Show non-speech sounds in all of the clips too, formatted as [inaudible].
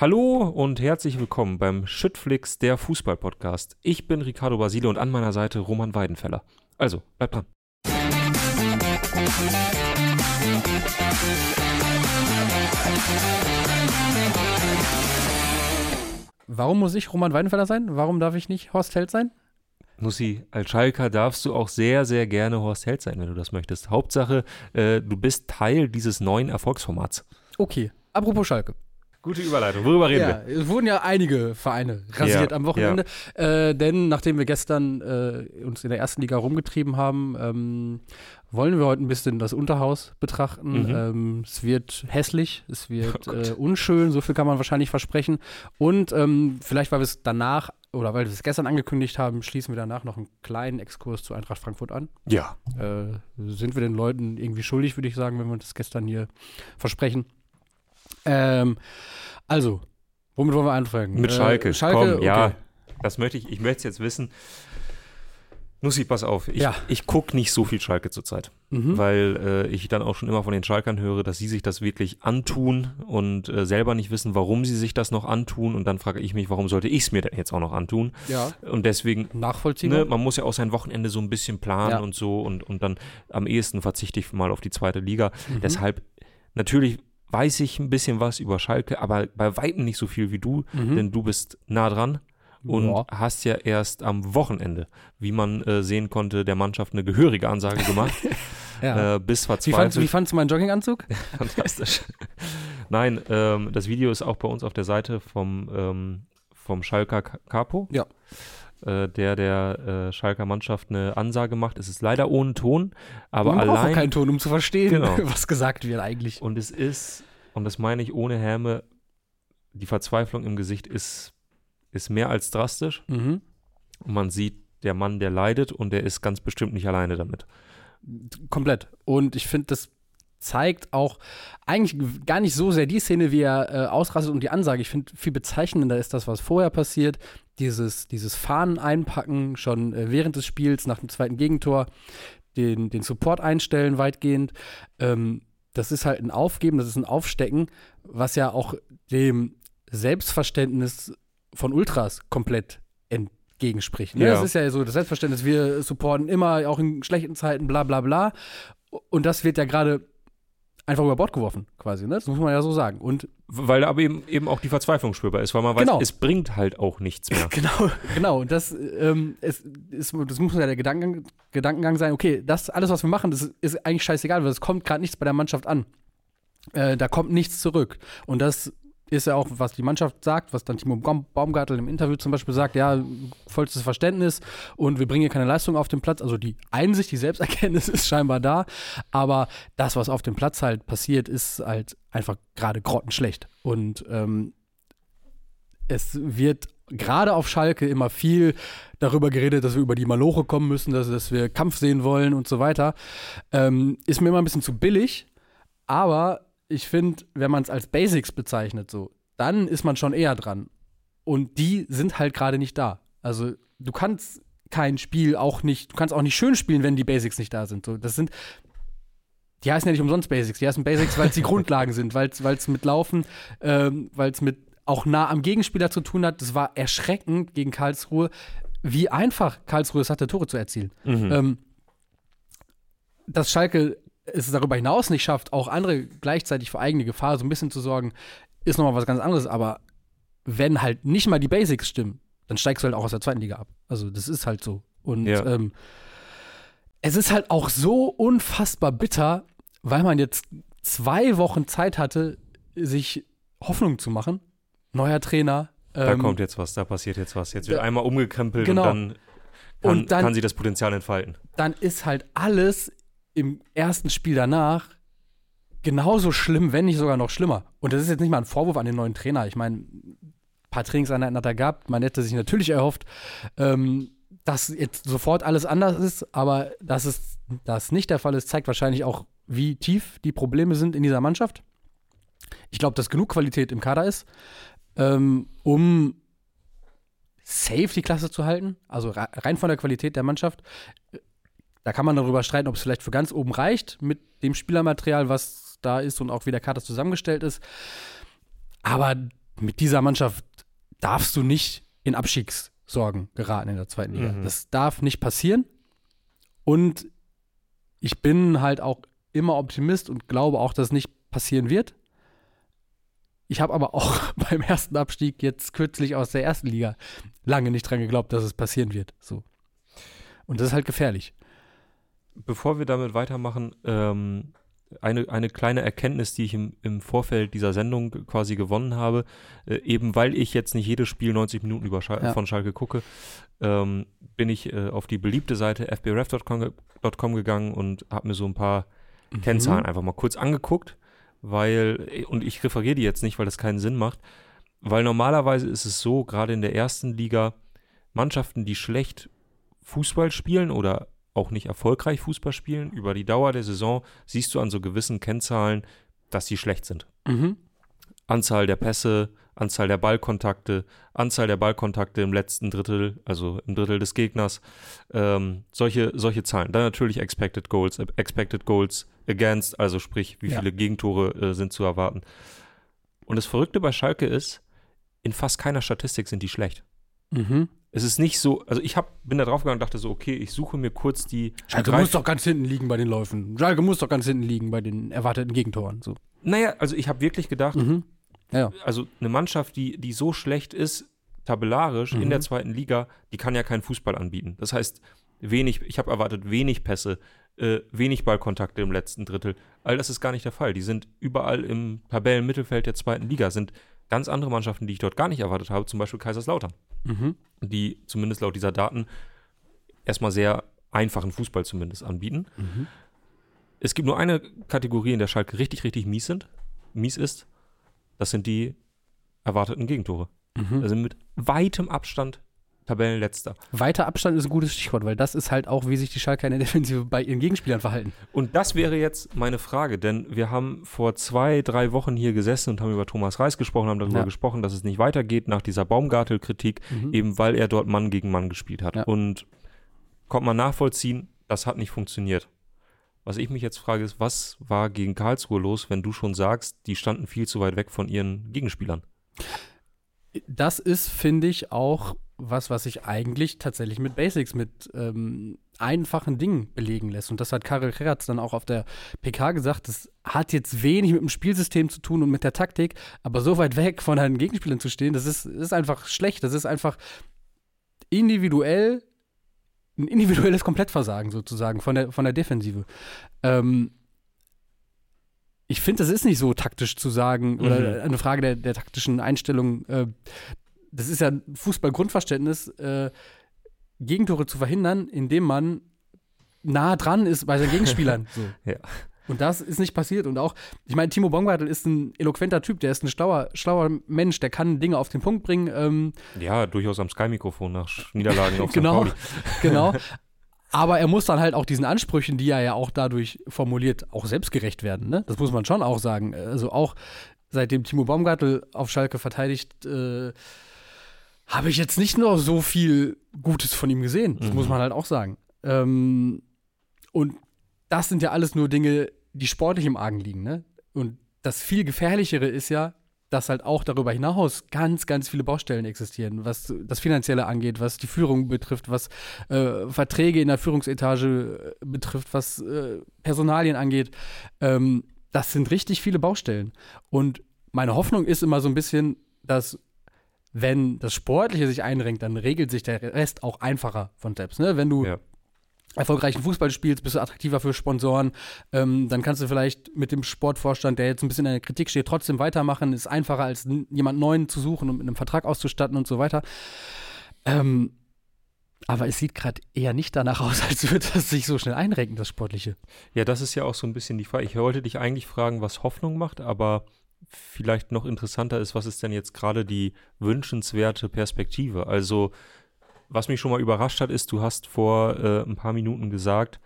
Hallo und herzlich willkommen beim Schüttflix der Fußball-Podcast. Ich bin Ricardo Basile und an meiner Seite Roman Weidenfeller. Also, bleibt dran. Warum muss ich Roman Weidenfeller sein? Warum darf ich nicht Horst Held sein? Nussi, als Schalker darfst du auch sehr, sehr gerne Horst Held sein, wenn du das möchtest. Hauptsache, äh, du bist Teil dieses neuen Erfolgsformats. Okay, apropos Schalke. Gute Überleitung. Worüber reden Ja, wir? es wurden ja einige Vereine rasiert Ja, am Wochenende. Äh, denn nachdem wir gestern äh, uns in der ersten Liga rumgetrieben haben, ähm, wollen wir heute ein bisschen das Unterhaus betrachten. Mhm. Ähm, es wird hässlich, es wird [laughs] Oh äh, unschön, so viel kann man wahrscheinlich versprechen. Und ähm, vielleicht, weil wir es danach oder weil wir es gestern angekündigt haben, schließen wir danach noch einen kleinen Exkurs zu Eintracht Frankfurt an. Ja. Äh, sind wir den Leuten irgendwie schuldig, würde ich sagen, wenn wir das gestern hier versprechen. Ähm, also, womit wollen wir anfangen? Mit Äh, Schalke. Schalke, Komm, ja. okay. Das möchte ich, ich möchte es jetzt wissen. Nussi, pass auf. Ich, Ja. ich gucke nicht so viel Schalke zurzeit, Mhm. weil äh, ich dann auch schon immer von den Schalkern höre, dass sie sich das wirklich antun und äh, selber nicht wissen, warum sie sich das noch antun. Und dann frage ich mich, warum sollte ich es mir denn jetzt auch noch antun? Ja, Und deswegen nachvollziehbar. Ne, man muss ja auch sein Wochenende so ein bisschen planen Ja. und so und, und dann am ehesten verzichte ich mal auf die zweite Liga. Mhm. Deshalb, natürlich weiß ich ein bisschen was über Schalke, aber bei weitem nicht so viel wie du, Mhm. denn du bist nah dran und Ja. hast ja erst am Wochenende, wie man äh, sehen konnte, der Mannschaft eine gehörige Ansage gemacht, [laughs] ja. äh, bis verzweifelt. wie fandst du meinen Jogginganzug? [laughs] Fantastisch. Nein, ähm, das Video ist auch bei uns auf der Seite vom, ähm, vom Schalker Capo. Ja. Äh, der der äh, Schalker Mannschaft eine Ansage macht. Es ist leider ohne Ton, aber Man braucht auch allein. keinen Ton, um zu verstehen, Genau. [laughs] was gesagt wird eigentlich. Und es ist, und das meine ich ohne Häme, die Verzweiflung im Gesicht ist, ist mehr als drastisch. Mhm. Und man sieht, der Mann, der leidet und der ist ganz bestimmt nicht alleine damit. Komplett. Und ich finde, das zeigt auch eigentlich gar nicht so sehr die Szene, wie er äh, ausrastet und die Ansage. Ich finde, viel bezeichnender ist das, was vorher passiert. Dieses, dieses Fahnen einpacken, schon äh, während des Spiels, nach dem zweiten Gegentor, den, den Support einstellen weitgehend. Ähm, das ist halt ein Aufgeben, das ist ein Aufstecken, was ja auch dem Selbstverständnis von Ultras komplett entgegenspricht. Ne? Ja. Das ist ja so das Selbstverständnis, wir supporten immer, auch in schlechten Zeiten, bla bla bla. Und das wird ja gerade einfach über Bord geworfen, quasi. Ne? Das muss man ja so sagen. Und Weil aber eben, eben auch die Verzweiflung spürbar ist, weil man weiß, Genau. es bringt halt auch nichts mehr. [laughs] Genau, genau. Und das, ähm, ist, ist, das muss ja der Gedankengang, Gedankengang sein, okay, das alles, was wir machen, das ist eigentlich scheißegal, weil es kommt gerade nichts bei der Mannschaft an. Äh, da kommt nichts zurück. Und das ist ja auch, was die Mannschaft sagt, was dann Timo Baum- Baumgartel im Interview zum Beispiel sagt, ja, vollstes Verständnis und wir bringen hier keine Leistung auf den Platz. Also die Einsicht, die Selbsterkenntnis [laughs] ist scheinbar da, aber das, was auf dem Platz halt passiert, ist halt einfach gerade grottenschlecht. Und ähm, es wird gerade auf Schalke immer viel darüber geredet, dass wir über die Maloche kommen müssen, dass, dass wir Kampf sehen wollen und so weiter. Ähm, ist mir immer ein bisschen zu billig, aber ich finde, wenn man es als Basics bezeichnet, so, dann ist man schon eher dran. Und die sind halt gerade nicht da. Also du kannst kein Spiel auch nicht, du kannst auch nicht schön spielen, wenn die Basics nicht da sind. So, das sind, die heißen ja nicht umsonst Basics. Die heißen Basics, weil es die [laughs] Grundlagen sind, weil es mit Laufen, ähm, weil es mit auch nah am Gegenspieler zu tun hat. Das war erschreckend gegen Karlsruhe, wie einfach Karlsruhe es hatte, Tore zu erzielen. Mhm. Ähm, dass Schalke es darüber hinaus nicht schafft, auch andere gleichzeitig für eigene Gefahr so ein bisschen zu sorgen, ist nochmal was ganz anderes. Aber wenn halt nicht mal die Basics stimmen, dann steigst du halt auch aus der zweiten Liga ab. Also das ist halt so. Und Ja. ähm, es ist halt auch so unfassbar bitter, weil man jetzt zwei Wochen Zeit hatte, sich Hoffnung zu machen. Neuer Trainer. Da ähm, kommt jetzt was, da passiert jetzt was. Jetzt wird da- einmal umgekrempelt Genau. und dann kann, Und dann- kann sie das Potenzial entfalten. dann ist halt alles im ersten Spiel danach genauso schlimm, wenn nicht sogar noch schlimmer. Und das ist jetzt nicht mal ein Vorwurf an den neuen Trainer. Ich meine, ein paar Trainingseinheiten hat er gehabt. Man hätte sich natürlich erhofft, ähm, dass jetzt sofort alles anders ist, aber dass es das nicht der Fall ist, zeigt wahrscheinlich auch, wie tief die Probleme sind in dieser Mannschaft. Ich glaube, dass genug Qualität im Kader ist, ähm, um safe die Klasse zu halten. Also re- rein von der Qualität der Mannschaft. Da kann man darüber streiten, ob es vielleicht für ganz oben reicht mit dem Spielermaterial, was da ist und auch wie der Kader zusammengestellt ist. Aber mit dieser Mannschaft darfst du nicht in Abstiegssorgen geraten in der zweiten Liga. Mhm. Das darf nicht passieren. Und ich bin halt auch immer Optimist und glaube auch, dass es nicht passieren wird. Ich habe aber auch [laughs] beim ersten Abstieg jetzt kürzlich aus der ersten Liga lange nicht dran geglaubt, dass es passieren wird. So. Und das ist halt gefährlich. Bevor wir damit weitermachen, ähm, eine, eine kleine Erkenntnis, die ich im, im Vorfeld dieser Sendung quasi gewonnen habe, äh, eben weil ich jetzt nicht jedes Spiel 90 Minuten über Schal Ja. von Schalke gucke, ähm, bin ich äh, auf die beliebte Seite fbref.com ge- .com gegangen und habe mir so ein paar Kennzahlen einfach mal kurz angeguckt, weil, und ich referiere die jetzt nicht, weil das keinen Sinn macht, weil normalerweise ist es so, gerade in der ersten Liga, Mannschaften, die schlecht Fußball spielen oder auch nicht erfolgreich Fußball spielen, über die Dauer der Saison siehst du an so gewissen Kennzahlen, dass sie schlecht sind. Mhm. Anzahl der Pässe, Anzahl der Ballkontakte, Anzahl der Ballkontakte im letzten Drittel, also im Drittel des Gegners, ähm, solche, solche Zahlen. Dann natürlich Expected Goals, Expected Goals against, also sprich, wie Ja. viele Gegentore äh, sind zu erwarten. Und das Verrückte bei Schalke ist, in fast keiner Statistik sind die schlecht. Mhm. Es ist nicht so, also ich hab, bin da drauf gegangen und dachte so, okay, ich suche mir kurz die. Schalke muss doch ganz hinten liegen bei den Läufen. Schalke muss doch ganz hinten liegen bei den erwarteten Gegentoren. So. Naja, also ich habe wirklich gedacht, Mhm. Ja. also eine Mannschaft, die, die so schlecht ist, tabellarisch in Mhm. der zweiten Liga, die kann ja keinen Fußball anbieten. Das heißt, wenig, ich habe erwartet, wenig Pässe, äh, wenig Ballkontakte im letzten Drittel. All das ist gar nicht der Fall. Die sind überall im Tabellenmittelfeld der zweiten Liga, sind ganz andere Mannschaften, die ich dort gar nicht erwartet habe, zum Beispiel Kaiserslautern, Mhm. die zumindest laut dieser Daten erstmal sehr einfachen Fußball zumindest anbieten. Mhm. Es gibt nur eine Kategorie, in der Schalke richtig, richtig mies sind, mies ist. Das sind die erwarteten Gegentore. Mhm. Also mit weitem Abstand Tabellenletzter. Weiter Abstand ist ein gutes Stichwort, weil das ist halt auch, wie sich die Schalke in der [laughs] Defensive bei ihren Gegenspielern verhalten. Und das wäre jetzt meine Frage, denn wir haben vor zwei, drei Wochen hier gesessen und haben über Thomas Reis gesprochen, haben darüber Ja. gesprochen, dass es nicht weitergeht nach dieser Baumgartel-Kritik, Mhm. eben weil er dort Mann gegen Mann gespielt hat. Ja. Und kommt man nachvollziehen, das hat nicht funktioniert. Was ich mich jetzt frage, ist, was war gegen Karlsruhe los, wenn du schon sagst, die standen viel zu weit weg von ihren Gegenspielern? Das ist, finde ich, auch was, was sich eigentlich tatsächlich mit Basics, mit ähm, einfachen Dingen belegen lässt. Und das hat Karel Kreratz dann auch auf der PK gesagt. Das hat jetzt wenig mit dem Spielsystem zu tun und mit der Taktik, aber so weit weg von deinen Gegenspielern zu stehen, das ist, ist einfach schlecht. Das ist einfach individuell ein individuelles Komplettversagen sozusagen von der, von der Defensive. Ähm, ich finde, das ist nicht so taktisch zu sagen oder Mhm. eine Frage der, der taktischen Einstellung. Äh, das ist ja Fußball-Grundverständnis, äh, Gegentore zu verhindern, indem man nah dran ist bei seinen Gegenspielern. [laughs] so. Ja. Und das ist nicht passiert. Und auch, ich meine, Timo Baumgartel ist ein eloquenter Typ, der ist ein schlauer, schlauer Mensch, der kann Dinge auf den Punkt bringen. Ähm, Ja, durchaus am Sky-Mikrofon nach Niederlagen auf. [laughs] Genau. Genau. [laughs] Aber er muss dann halt auch diesen Ansprüchen, die er ja auch dadurch formuliert, auch selbstgerecht werden. Ne? Das muss man schon auch sagen. Also auch seitdem Timo Baumgartel auf Schalke verteidigt, äh, habe ich jetzt nicht nur so viel Gutes von ihm gesehen. Das Mhm. muss man halt auch sagen. Ähm, und das sind ja alles nur Dinge, die sportlich im Argen liegen. Ne? Und das viel gefährlichere ist ja, dass halt auch darüber hinaus ganz, ganz viele Baustellen existieren, was das Finanzielle angeht, was die Führung betrifft, was äh, Verträge in der Führungsetage äh, betrifft, was äh, Personalien angeht. Ähm, das sind richtig viele Baustellen. Und meine Hoffnung ist immer so ein bisschen, dass wenn das Sportliche sich einrenkt, dann regelt sich der Rest auch einfacher von selbst. Ne? Wenn du Ja. Erfolgreichen Fußball spielst, bist du attraktiver für Sponsoren. Ähm, dann kannst du vielleicht mit dem Sportvorstand, der jetzt ein bisschen in der Kritik steht, trotzdem weitermachen. Ist einfacher, als jemand Neuen zu suchen und mit einem Vertrag auszustatten und so weiter. Ähm, aber es sieht gerade eher nicht danach aus, [laughs] als würde das sich so schnell einrenken, das Sportliche. Ja, das ist ja auch so ein bisschen die Frage. Ich wollte dich eigentlich fragen, was Hoffnung macht, aber vielleicht noch interessanter ist, was ist denn jetzt gerade die wünschenswerte Perspektive? Also, was mich schon mal überrascht hat, ist, du hast vor äh, ein paar Minuten gesagt,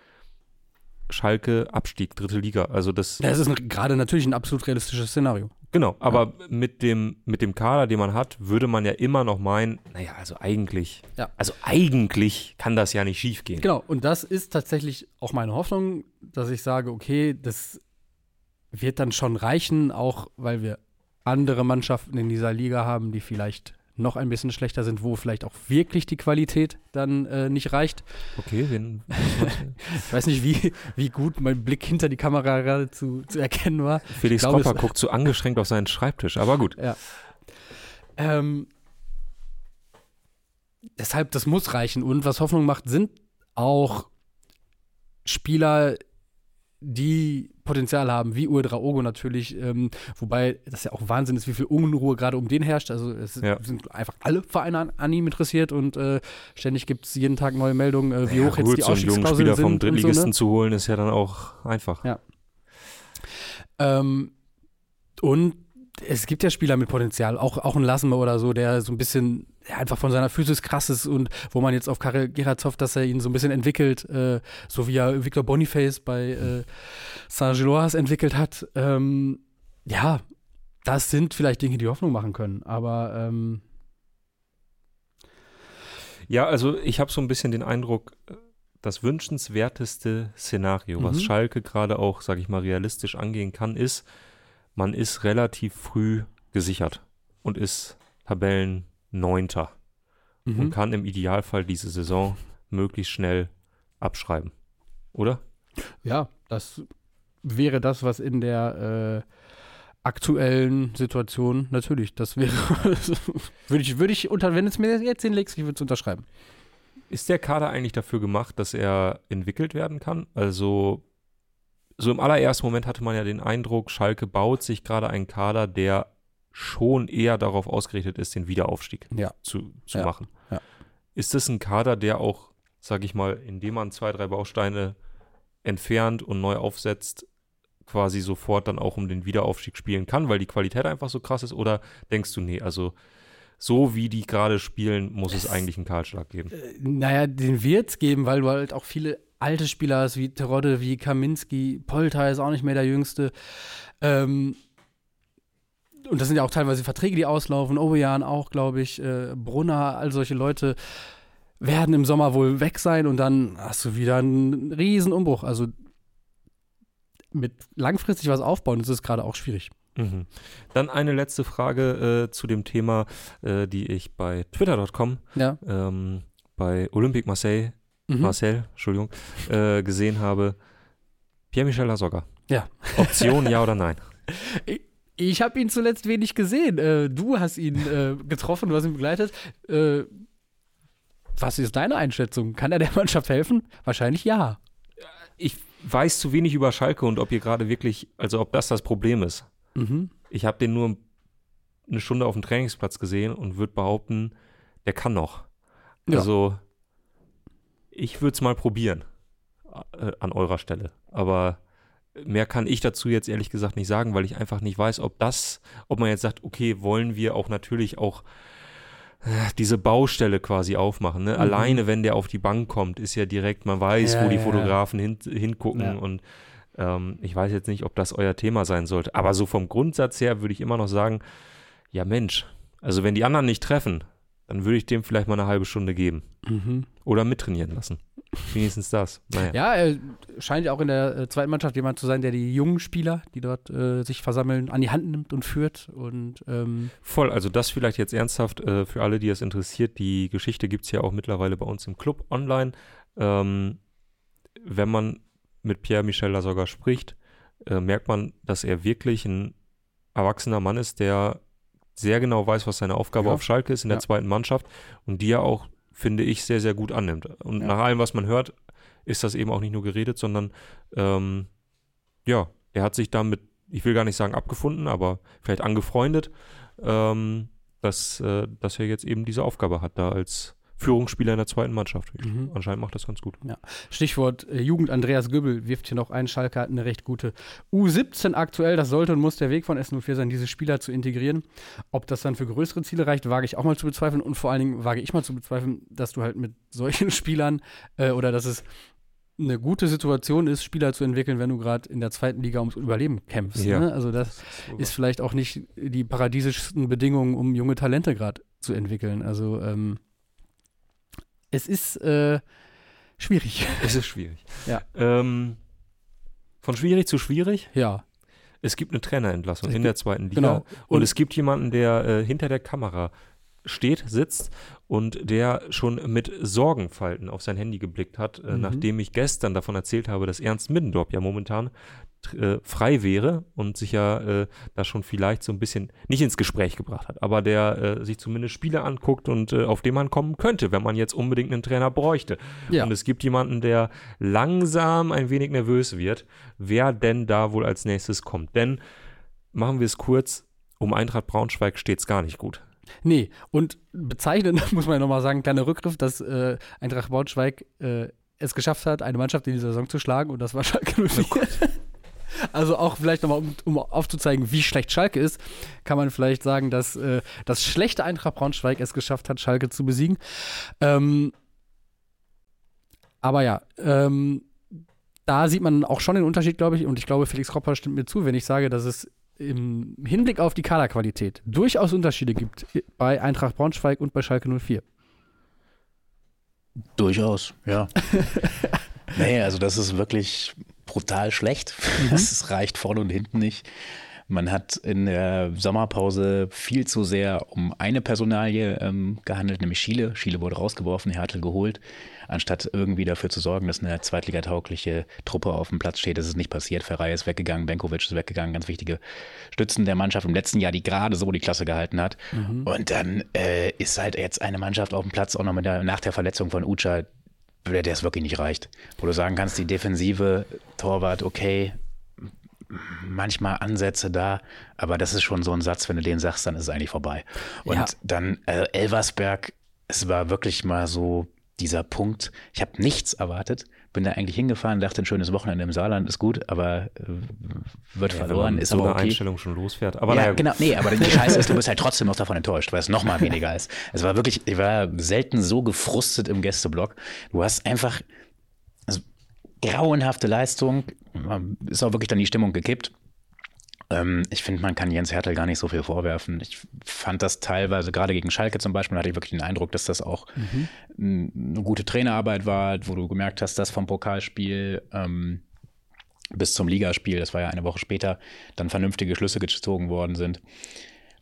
Schalke Abstieg, dritte Liga. Also das, Das ist gerade natürlich ein absolut realistisches Szenario. genau, aber mit dem, mit dem Kader, den man hat, würde man ja immer noch meinen, naja, also eigentlich, Ja. also eigentlich kann das ja nicht schief gehen. Genau, und das ist tatsächlich auch meine Hoffnung, dass ich sage, okay, das wird dann schon reichen, auch weil wir andere Mannschaften in dieser Liga haben, die vielleicht noch ein bisschen schlechter sind, wo vielleicht auch wirklich die Qualität dann äh, nicht reicht. Okay, wen, [laughs] ich weiß nicht, wie, wie gut mein Blick hinter die Kamera gerade zu, zu erkennen war. Felix Kopper guckt so angeschränkt auf seinen Schreibtisch, aber gut. Ja. Ähm, deshalb, das muss reichen. Und was Hoffnung macht, sind auch Spieler, die Potenzial haben, wie Uedraogo natürlich, ähm, wobei das ja auch Wahnsinn ist, wie viel Unruhe gerade um den herrscht. Also es ja. sind einfach alle Vereine an, an ihm interessiert und äh, ständig gibt es jeden Tag neue Meldungen, äh, wie ja, hoch gut, jetzt die so Ausstiegsklauseln Spieler vom Drittligisten so, ne? zu holen, ist ja dann auch einfach. Ja. Ähm, und es gibt ja Spieler mit Potenzial, auch, auch ein Lassenmer oder so, der so ein bisschen ja, einfach von seiner Physis krass ist und wo man jetzt auf Karel Gerhardt hofft, dass er ihn so ein bisschen entwickelt, äh, so wie er Victor Boniface bei äh, Saint-Gilloise entwickelt hat. Ähm, ja, das sind vielleicht Dinge, die Hoffnung machen können, aber ähm ja, also ich habe so ein bisschen den Eindruck, das wünschenswerteste Szenario, mhm. was Schalke gerade auch, sage ich mal, realistisch angehen kann, ist, man ist relativ früh gesichert und ist Tabellenneunter mhm. und kann im Idealfall diese Saison möglichst schnell abschreiben. Oder? Ja, das wäre das, was in der äh, aktuellen Situation natürlich, das wäre, [laughs] würde ich, würde ich unter, wenn es mir jetzt hinlegst, ich würde es unterschreiben. Ist der Kader eigentlich dafür gemacht, dass er entwickelt werden kann? Also so im allerersten Moment hatte man ja den Eindruck, Schalke baut sich gerade einen Kader, der schon eher darauf ausgerichtet ist, den Wiederaufstieg ja. zu, zu ja. machen. Ja. Ist das ein Kader, der auch, sag ich mal, indem man zwei, drei Bausteine entfernt und neu aufsetzt, quasi sofort dann auch um den Wiederaufstieg spielen kann, weil die Qualität einfach so krass ist? Oder denkst du, nee, also so wie die gerade spielen, muss es, es eigentlich einen Kahlschlag geben? Äh, naja, den wird es geben, weil du halt auch viele alte Spieler hast, wie Terodde, wie Kaminski, Polter ist auch nicht mehr der Jüngste. Ähm, und das sind ja auch teilweise Verträge, die auslaufen. Obejan auch, glaube ich. Äh, Brunner, all solche Leute werden im Sommer wohl weg sein und dann hast du wieder einen riesen Umbruch. Also mit langfristig was aufbauen, das ist gerade auch schwierig. Mhm. Dann eine letzte Frage äh, zu dem Thema, äh, die ich bei twitter.com ja. ähm, bei Olympique Marseille mhm. Marcel, Entschuldigung, äh, gesehen habe. Pierre-Michel Lasogga. Ja. Option ja oder nein? Ich, ich habe ihn zuletzt wenig gesehen. Äh, du hast ihn äh, getroffen, du hast ihn begleitet. Äh, was ist deine Einschätzung? Kann er der [laughs] Mannschaft helfen? Wahrscheinlich ja. Ich weiß zu wenig über Schalke und ob ihr gerade wirklich, also ob das das Problem ist. Mhm. Ich habe den nur eine Stunde auf dem Trainingsplatz gesehen und würde behaupten, der kann noch. Also ich würde es mal probieren äh, an eurer Stelle. Aber mehr kann ich dazu jetzt ehrlich gesagt nicht sagen, weil ich einfach nicht weiß, ob das, ob man jetzt sagt, okay, wollen wir auch natürlich auch äh, diese Baustelle quasi aufmachen. Ne? Mhm. Alleine, wenn der auf die Bank kommt, ist ja direkt, man weiß, ja, wo die Fotografen hin, hingucken ja. und ähm, ich weiß jetzt nicht, ob das euer Thema sein sollte. Aber so vom Grundsatz her würde ich immer noch sagen, ja Mensch, also wenn die anderen nicht treffen, dann würde ich dem vielleicht mal eine halbe Stunde geben. Mhm. Oder mittrainieren lassen. Wenigstens das. Naja. Ja, er scheint ja auch in der äh, zweiten Mannschaft jemand zu sein, der die jungen Spieler, die dort äh, sich versammeln, an die Hand nimmt und führt. Und, ähm Voll, also das vielleicht jetzt ernsthaft äh, für alle, die es interessiert. Die Geschichte gibt es ja auch mittlerweile bei uns im Club online. Ähm, wenn man mit Pierre-Michel Lasogga spricht, äh, merkt man, dass er wirklich ein erwachsener Mann ist, der sehr genau weiß, was seine Aufgabe ja. auf Schalke ist in der zweiten Mannschaft und die er auch, finde ich, sehr, sehr gut annimmt. Und ja. nach allem, was man hört, ist das eben auch nicht nur geredet, sondern ähm, ja, er hat sich damit, ich will gar nicht sagen abgefunden, aber vielleicht angefreundet, ähm, dass, äh, dass er jetzt eben diese Aufgabe hat, da als Führungsspieler in der zweiten Mannschaft. Mhm. Anscheinend macht das ganz gut. Ja. Stichwort äh, Jugend Andreas Göbel wirft hier noch ein. Schalke hat eine recht gute U17 aktuell. Das sollte und muss der Weg von S04 sein, diese Spieler zu integrieren. Ob das dann für größere Ziele reicht, wage ich auch mal zu bezweifeln. Und vor allen Dingen wage ich mal zu bezweifeln, dass du halt mit solchen [laughs] Spielern äh, oder dass es eine gute Situation ist, Spieler zu entwickeln, wenn du gerade in der zweiten Liga ums Überleben kämpfst. Ja. Ne? Also das, das ist, ist, vielleicht auch nicht die paradiesischsten Bedingungen, um junge Talente gerade zu entwickeln. Also ähm, es ist äh, schwierig. [laughs] Es ist schwierig. Ja. Ähm, von schwierig zu schwierig? Ja. Es gibt eine Trainerentlassung Es in gibt- der zweiten Liga. genau. Und, Und- es gibt jemanden, der äh, hinter der Kamera steht, sitzt und der schon mit Sorgenfalten auf sein Handy geblickt hat, äh, Mhm. nachdem ich gestern davon erzählt habe, dass Ernst Middendorf ja momentan äh, frei wäre und sich ja äh, da schon vielleicht so ein bisschen nicht ins Gespräch gebracht hat, aber der äh, sich zumindest Spiele anguckt und äh, auf den man kommen könnte, wenn man jetzt unbedingt einen Trainer bräuchte. Ja. Und es gibt jemanden, der langsam ein wenig nervös wird, wer denn da wohl als nächstes kommt. Denn, machen wir es kurz, um Eintracht Braunschweig steht es gar nicht gut. Nee, und bezeichnend [laughs] muss man ja nochmal sagen, kleiner Rückgriff, dass äh, Eintracht Braunschweig äh, es geschafft hat, eine Mannschaft in dieser Saison zu schlagen und das war Schalke 04. [laughs] Also auch vielleicht nochmal, um, um aufzuzeigen, wie schlecht Schalke ist, kann man vielleicht sagen, dass äh, das schlechte Eintracht Braunschweig es geschafft hat, Schalke zu besiegen. Ähm, aber ja, ähm, da sieht man auch schon den Unterschied, glaube ich, und ich glaube, Felix Kropper stimmt mir zu, wenn ich sage, dass es im Hinblick auf die Kaderqualität durchaus Unterschiede gibt bei Eintracht Braunschweig und bei Schalke 04. Durchaus, ja. [laughs] nee, also das ist wirklich brutal schlecht. [laughs] Das reicht vorne und hinten nicht. Man hat in der Sommerpause viel zu sehr um eine Personalie ähm, gehandelt, nämlich Schiele. Schiele wurde rausgeworfen, Hertel geholt. Anstatt irgendwie dafür zu sorgen, dass eine zweitligataugliche Truppe auf dem Platz steht, das ist nicht passiert. Ferrei ist weggegangen, Benkovic ist weggegangen, ganz wichtige Stützen der Mannschaft im letzten Jahr, die gerade so die Klasse gehalten hat. Und dann äh, ist halt jetzt eine Mannschaft auf dem Platz auch noch mit der, nach der Verletzung von Ucha, der es wirklich nicht reicht. Wo du sagen kannst, die Defensive, Torwart, okay, manchmal Ansätze da, aber das ist schon so ein Satz, wenn du den sagst, dann ist es eigentlich vorbei. Und Ja. dann äh, Elversberg, es war wirklich mal so dieser Punkt, ich habe nichts erwartet, bin da eigentlich hingefahren, dachte, ein schönes Wochenende im Saarland ist gut, aber äh, wird Ja, verloren, ist so aber einer okay. Einstellung schon losfährt. Aber ja, naja, genau. Nee, aber die Scheiße ist, du bist [laughs] halt trotzdem noch davon enttäuscht, weil es noch mal weniger ist. Es war wirklich, ich war selten so gefrustet im Gästeblock. Du hast einfach also, grauenhafte Leistung. Ist auch wirklich dann die Stimmung gekippt. Ähm, ich finde, man kann Jens Hertel gar nicht so viel vorwerfen. Ich fand das teilweise, gerade gegen Schalke zum Beispiel, hatte ich wirklich den Eindruck, dass das auch m, eine gute Trainerarbeit war, wo du gemerkt hast, dass vom Pokalspiel ähm, bis zum Ligaspiel, das war ja eine Woche später, dann vernünftige Schlüsse gezogen worden sind.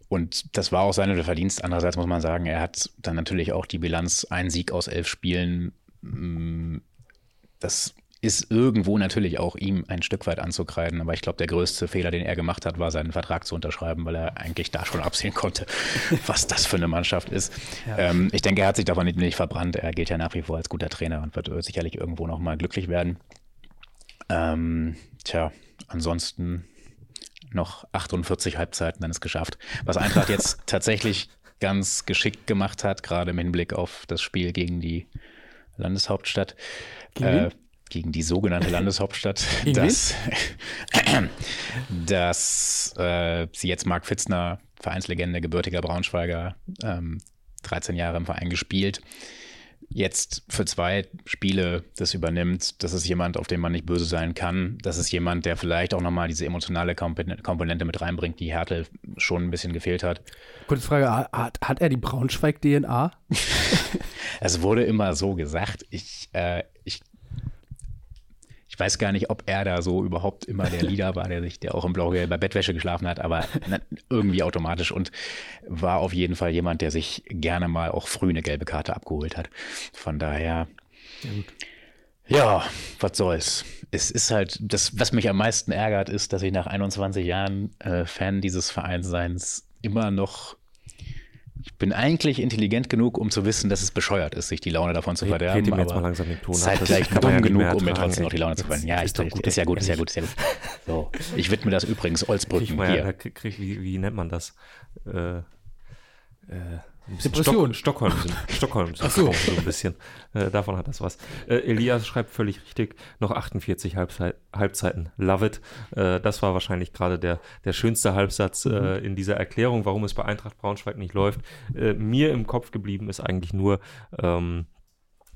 Und das war auch seine Verdienst. Andererseits muss man sagen, er hat dann natürlich auch die Bilanz, ein Sieg aus elf Spielen. Das ist irgendwo natürlich auch ihm ein Stück weit anzukreiden. Aber ich glaube, der größte Fehler, den er gemacht hat, war seinen Vertrag zu unterschreiben, weil er eigentlich da schon absehen konnte, [laughs] was das für eine Mannschaft ist. Ähm, ich denke, er hat sich davon nicht, nicht verbrannt. Er gilt ja nach wie vor als guter Trainer und wird sicherlich irgendwo nochmal glücklich werden. Ähm, tja, ansonsten noch 48 Halbzeiten, dann ist geschafft. Was Eintracht [laughs] jetzt tatsächlich ganz geschickt gemacht hat, gerade im Hinblick auf das Spiel gegen die Landeshauptstadt. Gegen äh? Gegen die sogenannte [laughs] Landeshauptstadt, dass, [clears throat] dass äh, sie jetzt Marc Fitzner, Vereinslegende, gebürtiger Braunschweiger, ähm, 13 Jahre im Verein gespielt, jetzt für zwei Spiele das übernimmt, das ist jemand, auf den man nicht böse sein kann. Das ist jemand, der vielleicht auch nochmal diese emotionale Kompon- Komponente mit reinbringt, die Härte schon ein bisschen gefehlt hat. Kurze Frage, hat, hat er die Braunschweig-DNA? Es [laughs] wurde immer so gesagt. Ich, äh, weiß gar nicht, ob er da so überhaupt immer der Leader war, der sich, der auch im Blau-Gelb bei Bettwäsche geschlafen hat, aber irgendwie automatisch und war auf jeden Fall jemand, der sich gerne mal auch früh eine gelbe Karte abgeholt hat. Von daher. Ja, was soll's. Es ist halt, das, was mich am meisten ärgert, ist, dass ich nach 21 Jahren äh, Fan dieses Vereinsseins immer noch. Ich bin eigentlich intelligent genug, um zu wissen, dass es bescheuert ist, sich die Laune davon zu Red- verderben. red jetzt aber mal langsam den Ton ab. Seid Das gleich kann man dumm ja genug, um mir trotzdem noch die Laune zu verlieren. Ja, Ist doch gut, ist ja gut, ist ja gut, ist ja gut. So, ich widme das übrigens Krieg Olsbrücken da hier. krieg, krieg, wie, wie nennt man das? Äh, äh, ein bisschen Depression. Stock, Stockholm, [laughs] Stockholm, Ach so. so ein bisschen. Äh, davon hat das was. Äh, Elias schreibt völlig richtig, noch 48 Halbzeit, Halbzeiten. Love it. Äh, das war wahrscheinlich gerade der, der schönste Halbsatz äh, in dieser Erklärung, warum es bei Eintracht Braunschweig nicht läuft. Äh, mir im Kopf geblieben ist eigentlich nur ähm,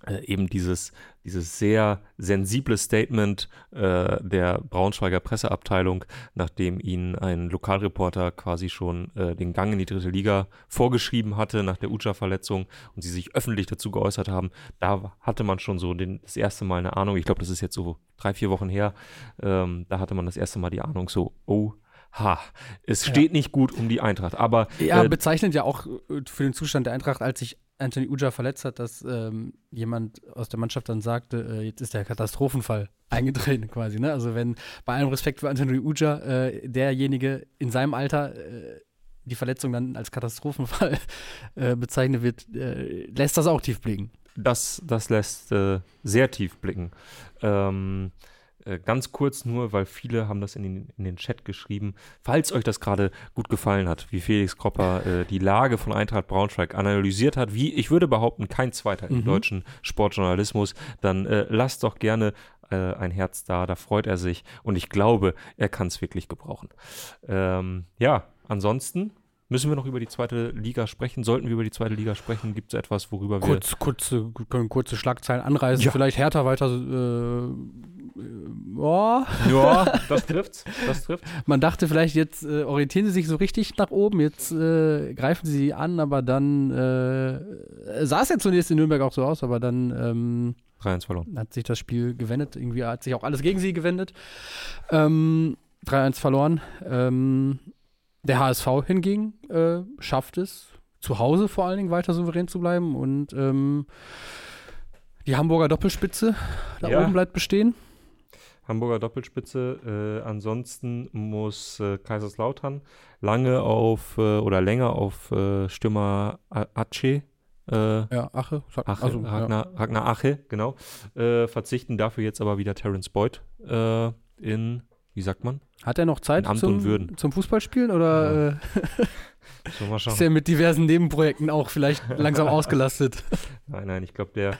äh, eben dieses, dieses sehr sensible Statement äh, der Braunschweiger Presseabteilung, nachdem ihnen ein Lokalreporter quasi schon äh, den Gang in die dritte Liga vorgeschrieben hatte nach der Ucha-Verletzung und sie sich öffentlich dazu geäußert haben. Da hatte man schon so den, das erste Mal eine Ahnung, ich glaube, das ist jetzt so drei, vier Wochen her, ähm, da hatte man das erste Mal die Ahnung so, oh, ha, es steht nicht gut um die Eintracht. Aber Ja, äh, bezeichnet ja auch äh, für den Zustand der Eintracht, als sich Anthony Uja verletzt hat, dass ähm, jemand aus der Mannschaft dann sagte, äh, jetzt ist der Katastrophenfall eingetreten quasi. Ne? Also wenn bei allem Respekt für Anthony Uja äh, derjenige in seinem Alter äh, die Verletzung dann als Katastrophenfall [laughs] äh, bezeichnet wird, lässt das auch tief blicken. das, das lässt sehr tief blicken. Ähm, äh, ganz kurz nur, weil viele haben das in den, in den Chat geschrieben. Falls euch das gerade gut gefallen hat, wie Felix Kropper äh, die Lage von Eintracht Braunschweig analysiert hat, wie ich würde behaupten, kein zweiter im Mhm. deutschen Sportjournalismus, dann äh, lasst doch gerne äh, ein Herz da, da freut er sich und ich glaube, er kann es wirklich gebrauchen. Ähm, ja, ansonsten müssen wir noch über die zweite Liga sprechen. Sollten wir über die zweite Liga sprechen, gibt es etwas, worüber wir Kurz, kurze, können kurze Schlagzeilen anreißen, Ja. vielleicht härter weiter. Äh, ja. Ja, [laughs] das trifft's. Das trifft. Man dachte vielleicht, jetzt äh, orientieren sie sich so richtig nach oben, jetzt äh, greifen sie an, aber dann äh, sah es ja zunächst in Nürnberg auch so aus, aber dann ähm, 3-1 verloren. hat sich das Spiel gewendet. Irgendwie hat sich auch alles gegen sie gewendet. Ähm, 3-1 verloren. Ähm, der HSV hingegen äh, schafft es, zu Hause vor allen Dingen weiter souverän zu bleiben und ähm, die Hamburger Doppelspitze da Ja. oben bleibt bestehen. Hamburger Doppelspitze. Äh, ansonsten muss äh, Kaiserslautern lange auf äh, oder länger auf äh, Stürmer Ace. Äh, Ja, Ache. Ache, also, ja. Ragnar, Ragnar Ache, genau. Verzichten dafür jetzt aber wieder Terence Boyd in, wie sagt man? Hat er noch Zeit zum, zum Fußballspielen oder [laughs] wir ist er mit diversen Nebenprojekten auch vielleicht langsam [laughs] ausgelastet? Nein, nein, ich glaube, der,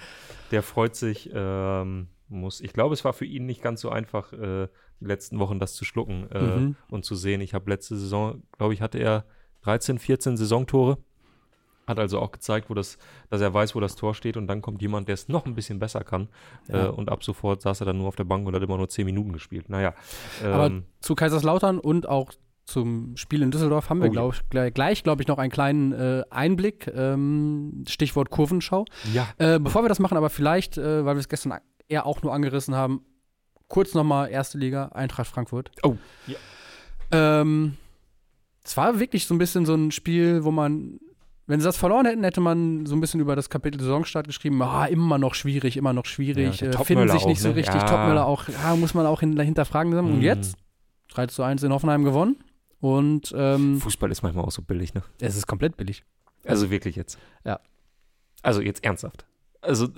der freut sich. Ähm, muss. Ich glaube, es war für ihn nicht ganz so einfach, äh, die letzten Wochen das zu schlucken äh, Mhm. und zu sehen. Ich habe letzte Saison, glaube ich, hatte er 13, 14 Saisontore. Hat also auch gezeigt, wo das, dass er weiß, wo das Tor steht und dann kommt jemand, der es noch ein bisschen besser kann. Ja. Äh, und ab sofort saß er dann nur auf der Bank und hat immer nur 10 Minuten gespielt. Naja. Aber Ähm, zu Kaiserslautern und auch zum Spiel in Düsseldorf haben wir Oh ja. glaub, gleich, gleich glaube ich, noch einen kleinen äh, Einblick. Ähm, Stichwort Kurvenschau. ja. Äh, bevor wir das machen, aber vielleicht, äh, weil wir es gestern eher auch nur angerissen haben, kurz nochmal erste Liga, Eintracht Frankfurt. Oh, ja. Ähm, es war wirklich so ein bisschen so ein Spiel, wo man, wenn sie das verloren hätten, hätte man so ein bisschen über das Kapitel Saisonstart geschrieben, ah, immer noch schwierig, immer noch schwierig, Ja, äh, finden sich nicht auch, so ne? richtig. Ja. Topmöller auch, ja, muss man auch hin, hinterfragen. Und Mhm. jetzt 3 zu 1 in Hoffenheim gewonnen. Und ähm, Fußball ist manchmal auch so billig, ne? es ist komplett billig. Also wirklich jetzt. Ja. Also jetzt ernsthaft. Also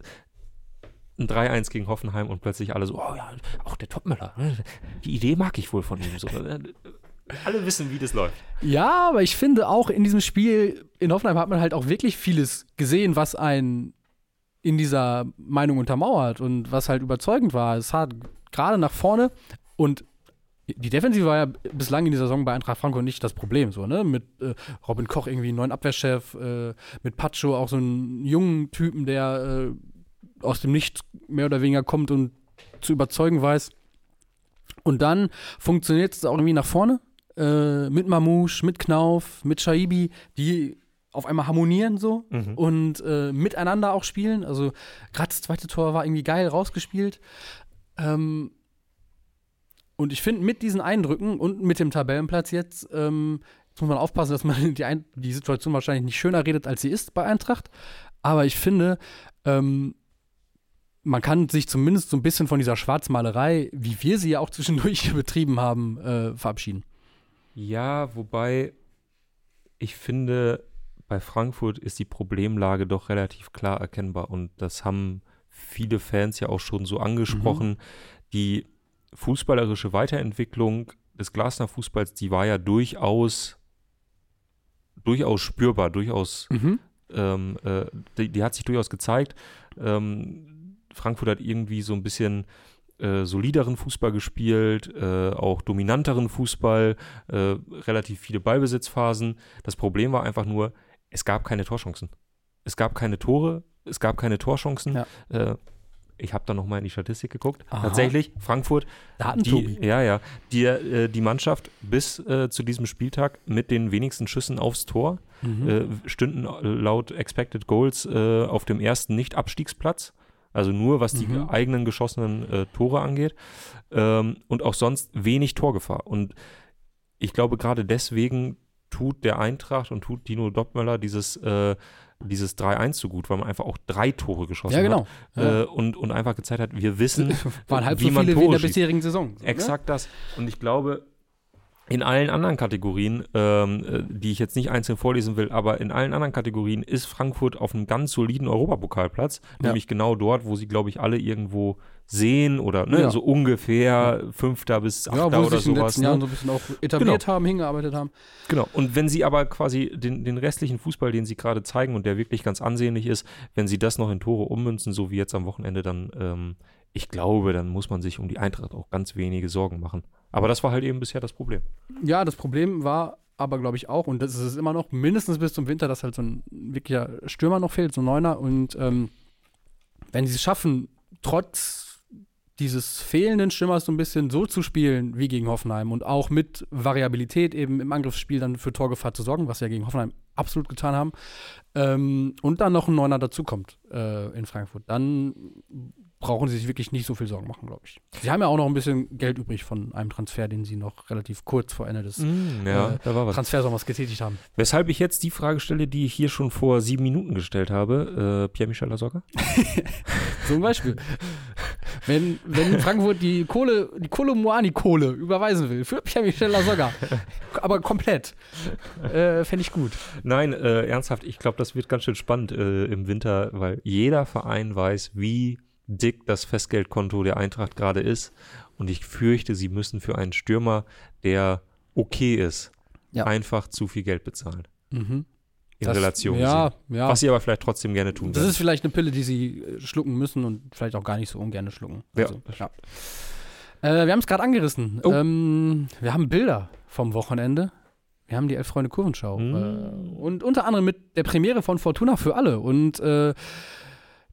ein 3-1 gegen Hoffenheim und plötzlich alle so, oh ja, auch der Topmöller. ne? Die Idee mag ich wohl von ihm. So. alle wissen, wie das läuft. Ja, aber ich finde auch in diesem Spiel in Hoffenheim hat man halt auch wirklich vieles gesehen, was einen in dieser Meinung untermauert und was halt überzeugend war. Es hat gerade nach vorne und die Defensive war ja bislang in dieser Saison bei Eintracht Frankfurt nicht das Problem, so, ne? Mit äh, Robin Koch irgendwie einen neuen Abwehrchef, äh, mit Pacho auch so einen jungen Typen, der äh, aus dem Nichts mehr oder weniger kommt und zu überzeugen weiß. Und dann funktioniert es auch irgendwie nach vorne äh, mit Mamouche, mit Knauf, mit Shaibi, die auf einmal harmonieren so Mhm. und äh, miteinander auch spielen. Also gerade das zweite Tor war irgendwie geil rausgespielt. Ähm, und ich finde, mit diesen Eindrücken und mit dem Tabellenplatz jetzt, ähm, jetzt muss man aufpassen, dass man die, Ein die Situation wahrscheinlich nicht schöner redet, als sie ist bei Eintracht. Aber ich finde, ähm, man kann sich zumindest so ein bisschen von dieser Schwarzmalerei, wie wir sie ja auch zwischendurch [laughs] betrieben haben, äh, verabschieden. Ja, wobei ich finde, bei Frankfurt ist die Problemlage doch relativ klar erkennbar und das haben viele Fans ja auch schon so angesprochen. Die fußballerische Weiterentwicklung des Glasner Fußballs, die war ja durchaus durchaus spürbar, durchaus Mhm. ähm, äh, die, die hat sich durchaus gezeigt. Ähm, Frankfurt hat irgendwie so ein bisschen äh, solideren Fußball gespielt, äh, auch dominanteren Fußball, äh, relativ viele Ballbesitzphasen. Das Problem war einfach nur, es gab keine Torchancen. Es gab keine Tore, es gab keine Torchancen. Ja. Äh, ich habe da nochmal in die Statistik geguckt. Aha. Tatsächlich, Frankfurt die, ja, ja. Die, äh, die Mannschaft bis äh, zu diesem Spieltag mit den wenigsten Schüssen aufs Tor Mhm. stünden laut Expected Goals auf dem ersten Nicht-Abstiegsplatz. Also nur was die Mhm. eigenen geschossenen äh, Tore angeht. Ähm, und auch sonst wenig Torgefahr. Und ich glaube, gerade deswegen tut der Eintracht und tut Dino Doppmöller dieses, äh, dieses 3-1 so gut, weil man einfach auch drei Tore geschossen Ja, genau. hat Ja. äh, und, und einfach gezeigt hat, wir wissen, [laughs] Waren halb wie so man viele wie in Tore der bisherigen Saison. so, ne? Exakt das. Und ich glaube, in allen anderen Kategorien, ähm, äh, die ich jetzt nicht einzeln vorlesen will, aber in allen anderen Kategorien ist Frankfurt auf einem ganz soliden Europapokalplatz, Ja. nämlich genau dort, wo sie, glaube ich, alle irgendwo sehen oder ne, Ja. so ungefähr Fünfter bis Achter Ja, wo sie oder sich in den sowas. letzten Ne? Jahren so ein bisschen auch etabliert haben, hingearbeitet haben. Genau. Und wenn sie aber quasi den, den restlichen Fußball, den sie gerade zeigen und der wirklich ganz ansehnlich ist, wenn sie das noch in Tore ummünzen, so wie jetzt am Wochenende, dann, ähm, ich glaube, dann muss man sich um die Eintracht auch ganz wenige Sorgen machen. Aber das war halt eben bisher das Problem. Ja, das Problem war aber, glaube ich, auch, und das ist es immer noch, mindestens bis zum Winter, dass halt so ein wirklicher Stürmer noch fehlt, so ein Neuner. Und ähm, wenn sie es schaffen, trotz dieses fehlenden Stürmers so ein bisschen so zu spielen wie gegen Hoffenheim und auch mit Variabilität eben im Angriffsspiel dann für Torgefahr zu sorgen, was sie ja gegen Hoffenheim absolut getan haben, ähm, und dann noch ein Neuner dazukommt äh, in Frankfurt, dann brauchen sie sich wirklich nicht so viel Sorgen machen, glaube ich. Sie haben ja auch noch ein bisschen Geld übrig von einem Transfer, den sie noch relativ kurz vor Ende des ja, äh. Transfersommers getätigt haben. Weshalb ich jetzt die Frage stelle, die ich hier schon vor sieben Minuten gestellt habe. Äh, Pierre-Michel Lasogga? [laughs] Zum Beispiel. wenn, wenn Frankfurt die Kohle, die Kolomoani-Kohle überweisen will für Pierre-Michel Lasogga, [laughs] aber komplett, äh, fände ich gut. Nein, äh, ernsthaft, ich glaube, das wird ganz schön spannend äh, im Winter, weil jeder Verein weiß, wie dick das Festgeldkonto der Eintracht gerade ist. Und ich fürchte, sie müssen für einen Stürmer, der okay ist, Ja. einfach zu viel Geld bezahlen. Mhm. In Das- Relation. Ja, ja. Was sie aber vielleicht trotzdem gerne tun Das werden. ist vielleicht eine Pille, die sie äh, schlucken müssen und vielleicht auch gar nicht so ungern schlucken. Also, ja. Äh, wir haben es gerade angerissen. Oh. Ähm, wir haben Bilder vom Wochenende. Wir haben die Elf Freunde Kurvenschau. Mm. Äh, und unter anderem mit der Premiere von Fortuna für alle. Und äh,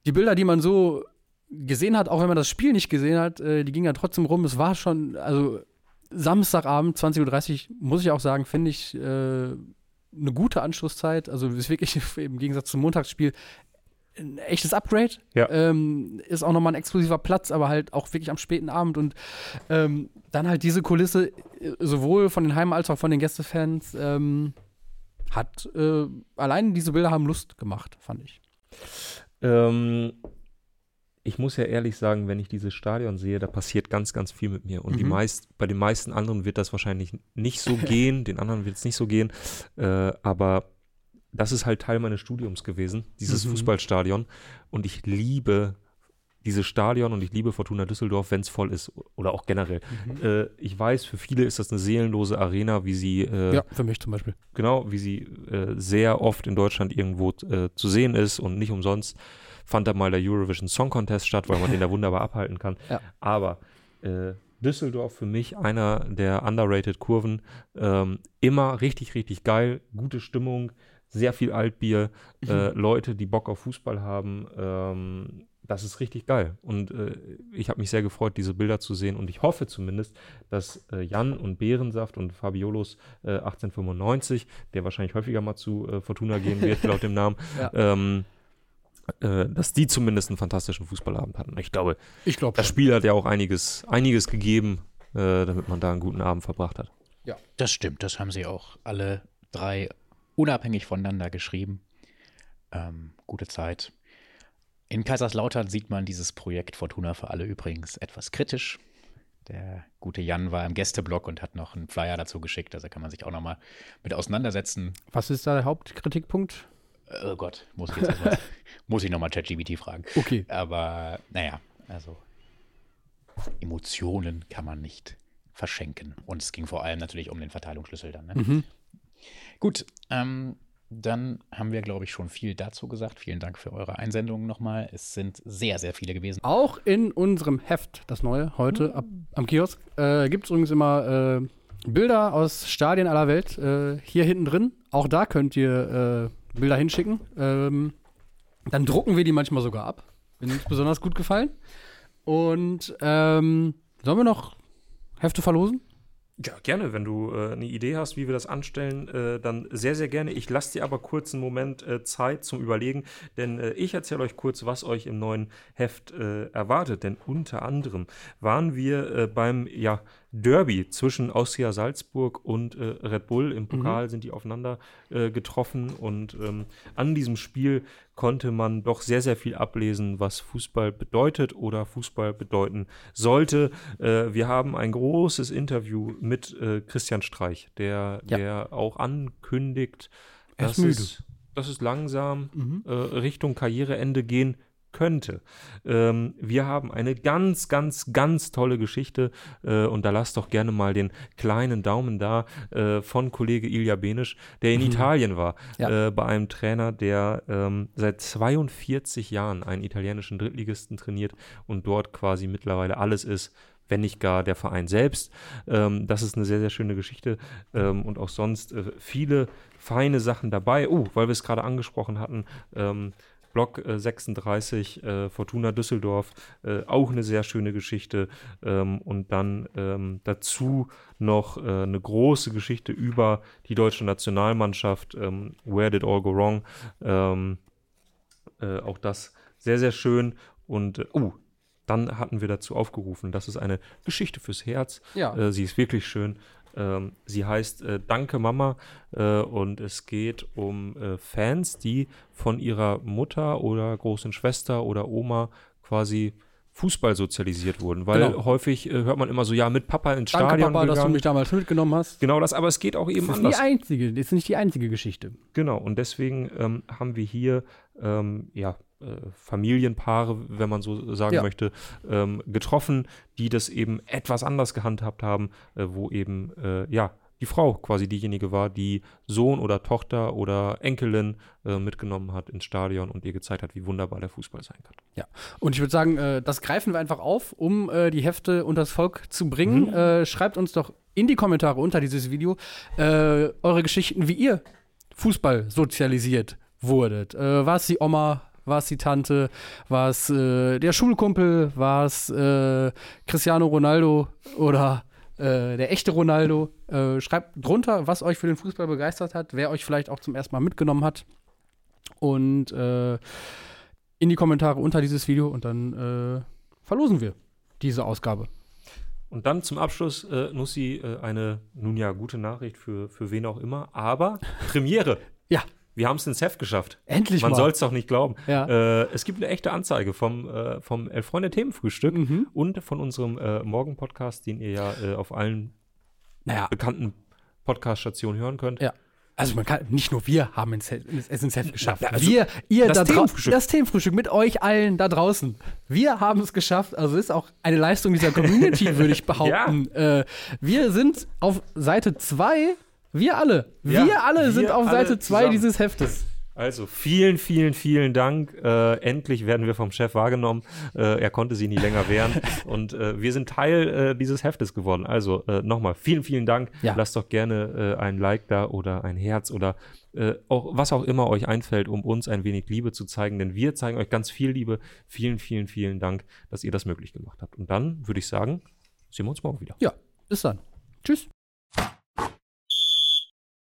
die Bilder, die man so gesehen hat, auch wenn man das Spiel nicht gesehen hat, äh, die gingen ja trotzdem rum. Es war schon, also Samstagabend, 20.30 Uhr, muss ich auch sagen, finde ich äh, eine gute Anschlusszeit. Also ist wirklich [laughs] im Gegensatz zum Montagsspiel ein echtes Upgrade. Ja. Ähm, ist auch nochmal ein exklusiver Platz, aber halt auch wirklich am späten Abend. Und ähm, dann halt diese Kulisse, äh, sowohl von den Heim- als auch von den Gästefans, ähm, hat äh, allein diese Bilder haben Lust gemacht, fand ich. Ähm, ich muss ja ehrlich sagen, wenn ich dieses Stadion sehe, da passiert ganz, ganz viel mit mir. Und die Mhm. meist, bei den meisten anderen wird das wahrscheinlich nicht so gehen, den anderen wird es nicht so gehen. Äh, aber das ist halt Teil meines Studiums gewesen, dieses Mhm. Fußballstadion. Und ich liebe dieses Stadion und ich liebe Fortuna Düsseldorf, wenn es voll ist. Oder auch generell. Äh, ich weiß, für viele ist das eine seelenlose Arena, wie sie äh, ja, für mich zum Beispiel. genau, wie sie äh, sehr oft in Deutschland irgendwo äh, zu sehen ist und nicht umsonst fand da mal der Eurovision Song Contest statt, weil man den da wunderbar abhalten kann. Ja. Aber äh, Düsseldorf für mich einer der underrated Kurven. Ähm, immer richtig, richtig geil, gute Stimmung, sehr viel Altbier, äh, Leute, die Bock auf Fußball haben. Ähm, das ist richtig geil. Und äh, ich habe mich sehr gefreut, diese Bilder zu sehen. Und ich hoffe zumindest, dass äh, Jan und Behrensaft und Fabiolos äh, 1895, der wahrscheinlich häufiger mal zu äh, Fortuna gehen wird, [laughs] laut dem Namen, Ja. ähm, äh, dass die zumindest einen fantastischen Fußballabend hatten. Ich glaube, Ich glaube das Spiel hat ja auch einiges, einiges gegeben, äh, damit man da einen guten Abend verbracht hat. Das stimmt, das haben sie auch alle drei unabhängig voneinander geschrieben. Ähm, gute Zeit. In Kaiserslautern sieht man dieses Projekt Fortuna für alle übrigens etwas kritisch. Der gute Jan war im Gästeblock und hat noch einen Flyer dazu geschickt, also kann man sich auch noch mal mit auseinandersetzen. Was ist da der Hauptkritikpunkt? Oh Gott, muss ich jetzt erstmal, [laughs] muss ich nochmal ChatGPT fragen. Okay. Aber naja, also Emotionen kann man nicht verschenken. Und es ging vor allem natürlich um den Verteilungsschlüssel dann. Ne? Mhm. Gut, ähm, dann haben wir, glaube ich, schon viel dazu gesagt. Vielen Dank für eure Einsendungen nochmal. Es sind sehr, sehr viele gewesen. Auch in unserem Heft, das neue, heute ab, am Kiosk, äh, gibt es übrigens immer äh, Bilder aus Stadien aller Welt. Äh, hier hinten drin. Auch da könnt ihr äh, Bilder hinschicken. Ähm, dann drucken wir die manchmal sogar ab. Wenn uns besonders gut gefallen. Und ähm, sollen wir noch Hefte verlosen? Ja, gerne. Wenn du äh, eine Idee hast, wie wir das anstellen, äh, dann sehr, sehr gerne. Ich lasse dir aber kurz einen Moment äh, Zeit zum Überlegen, denn äh, ich erzähle euch kurz, was euch im neuen Heft äh, erwartet. Denn unter anderem waren wir äh, beim ja, Derby zwischen Austria Salzburg und äh, Red Bull. Im Pokal mhm. sind die aufeinander äh, getroffen und ähm, an diesem Spiel konnte man doch sehr, sehr viel ablesen, was Fußball bedeutet oder Fußball bedeuten sollte. Äh, wir haben ein großes Interview mit äh, Christian Streich, der, ja. der auch ankündigt, dass es, dass es langsam mhm. Äh, Richtung Karriereende gehen könnte. Ähm, wir haben eine ganz, ganz, ganz tolle Geschichte äh, und da lasst doch gerne mal den kleinen Daumen da äh, von Kollege Ilja Benisch, der in mhm. Italien war, ja. äh, bei einem Trainer, der ähm, seit 42 Jahren einen italienischen Drittligisten trainiert und dort quasi mittlerweile alles ist, wenn nicht gar der Verein selbst. Ähm, das ist eine sehr, sehr schöne Geschichte ähm, und auch sonst äh, viele feine Sachen dabei. Oh, weil wir es gerade angesprochen hatten, ähm, Block äh, 36, äh, Fortuna Düsseldorf, äh, auch eine sehr schöne Geschichte. Ähm, und dann ähm, dazu noch äh, eine große Geschichte über die deutsche Nationalmannschaft. Ähm, Where did all go wrong? Ähm, äh, auch das sehr, sehr schön. Und, äh, oh, dann hatten wir dazu aufgerufen, das ist eine Geschichte fürs Herz. Ja. sie ist wirklich schön. Ähm, sie heißt äh, Danke Mama äh, und es geht um äh, Fans, die von ihrer Mutter oder großen Schwester oder Oma quasi Fußball sozialisiert wurden, weil genau. häufig äh, hört man immer so, ja, mit Papa ins Danke, Stadion Papa, gegangen. dass du mich damals mitgenommen hast. Genau das, aber es geht auch eben das ist anders. Die einzige, das ist nicht die einzige Geschichte. Genau, und deswegen ähm, haben wir hier ähm, ja, äh, Familienpaare, wenn man so sagen ja. möchte, ähm, getroffen, die das eben etwas anders gehandhabt haben, äh, wo eben, äh, ja, die Frau quasi diejenige war, die Sohn oder Tochter oder Enkelin äh, mitgenommen hat ins Stadion und ihr gezeigt hat, wie wunderbar der Fußball sein kann. Ja, und ich würde sagen, äh, das greifen wir einfach auf, um äh, die Hefte unters Volk zu bringen. Mhm. Äh, schreibt uns doch in die Kommentare unter dieses Video äh, eure Geschichten, wie ihr Fußball sozialisiert wurdet. Äh, war es die Oma, war es die Tante? War es äh, der Schulkumpel? War es äh, Cristiano Ronaldo oder äh, der echte Ronaldo? Äh, schreibt drunter, was euch für den Fußball begeistert hat, wer euch vielleicht auch zum ersten Mal mitgenommen hat. Und äh, in die Kommentare unter dieses Video und dann äh, verlosen wir diese Ausgabe. Und dann zum Abschluss, äh, Nussi, eine nun ja gute Nachricht für, für wen auch immer, aber Premiere. [laughs] ja wir haben es ins Heft geschafft. Endlich Man soll es doch nicht glauben. Ja. Äh, es gibt eine echte Anzeige vom, äh, vom Elf Freunde Themenfrühstück mhm. und von unserem äh, Morgen-Podcast, den ihr ja äh, auf allen naja. bekannten Podcast-Stationen hören könnt. Ja. Also man kann, nicht nur wir haben es ins Heft geschafft. Also wir, ihr das da Themenfrühstück. Das Themenfrühstück mit euch allen da draußen. Wir haben es geschafft. Also ist auch eine Leistung dieser Community, [laughs] würde ich behaupten. Ja. Äh, wir sind auf Seite 2 wir alle. Ja, wir alle wir sind auf Seite 2 dieses Heftes. Also vielen, vielen, vielen Dank. Äh, endlich werden wir vom Chef wahrgenommen. Äh, er konnte sie nie länger wehren. [laughs] Und äh, wir sind Teil äh, dieses Heftes geworden. Also äh, nochmal vielen, vielen Dank. Ja. Lasst doch gerne äh, ein Like da oder ein Herz oder auch, was auch immer euch einfällt, um uns ein wenig Liebe zu zeigen. Denn wir zeigen euch ganz viel Liebe. Vielen, vielen, vielen Dank, dass ihr das möglich gemacht habt. Und dann würde ich sagen, sehen wir uns morgen wieder. Ja, bis dann. Tschüss.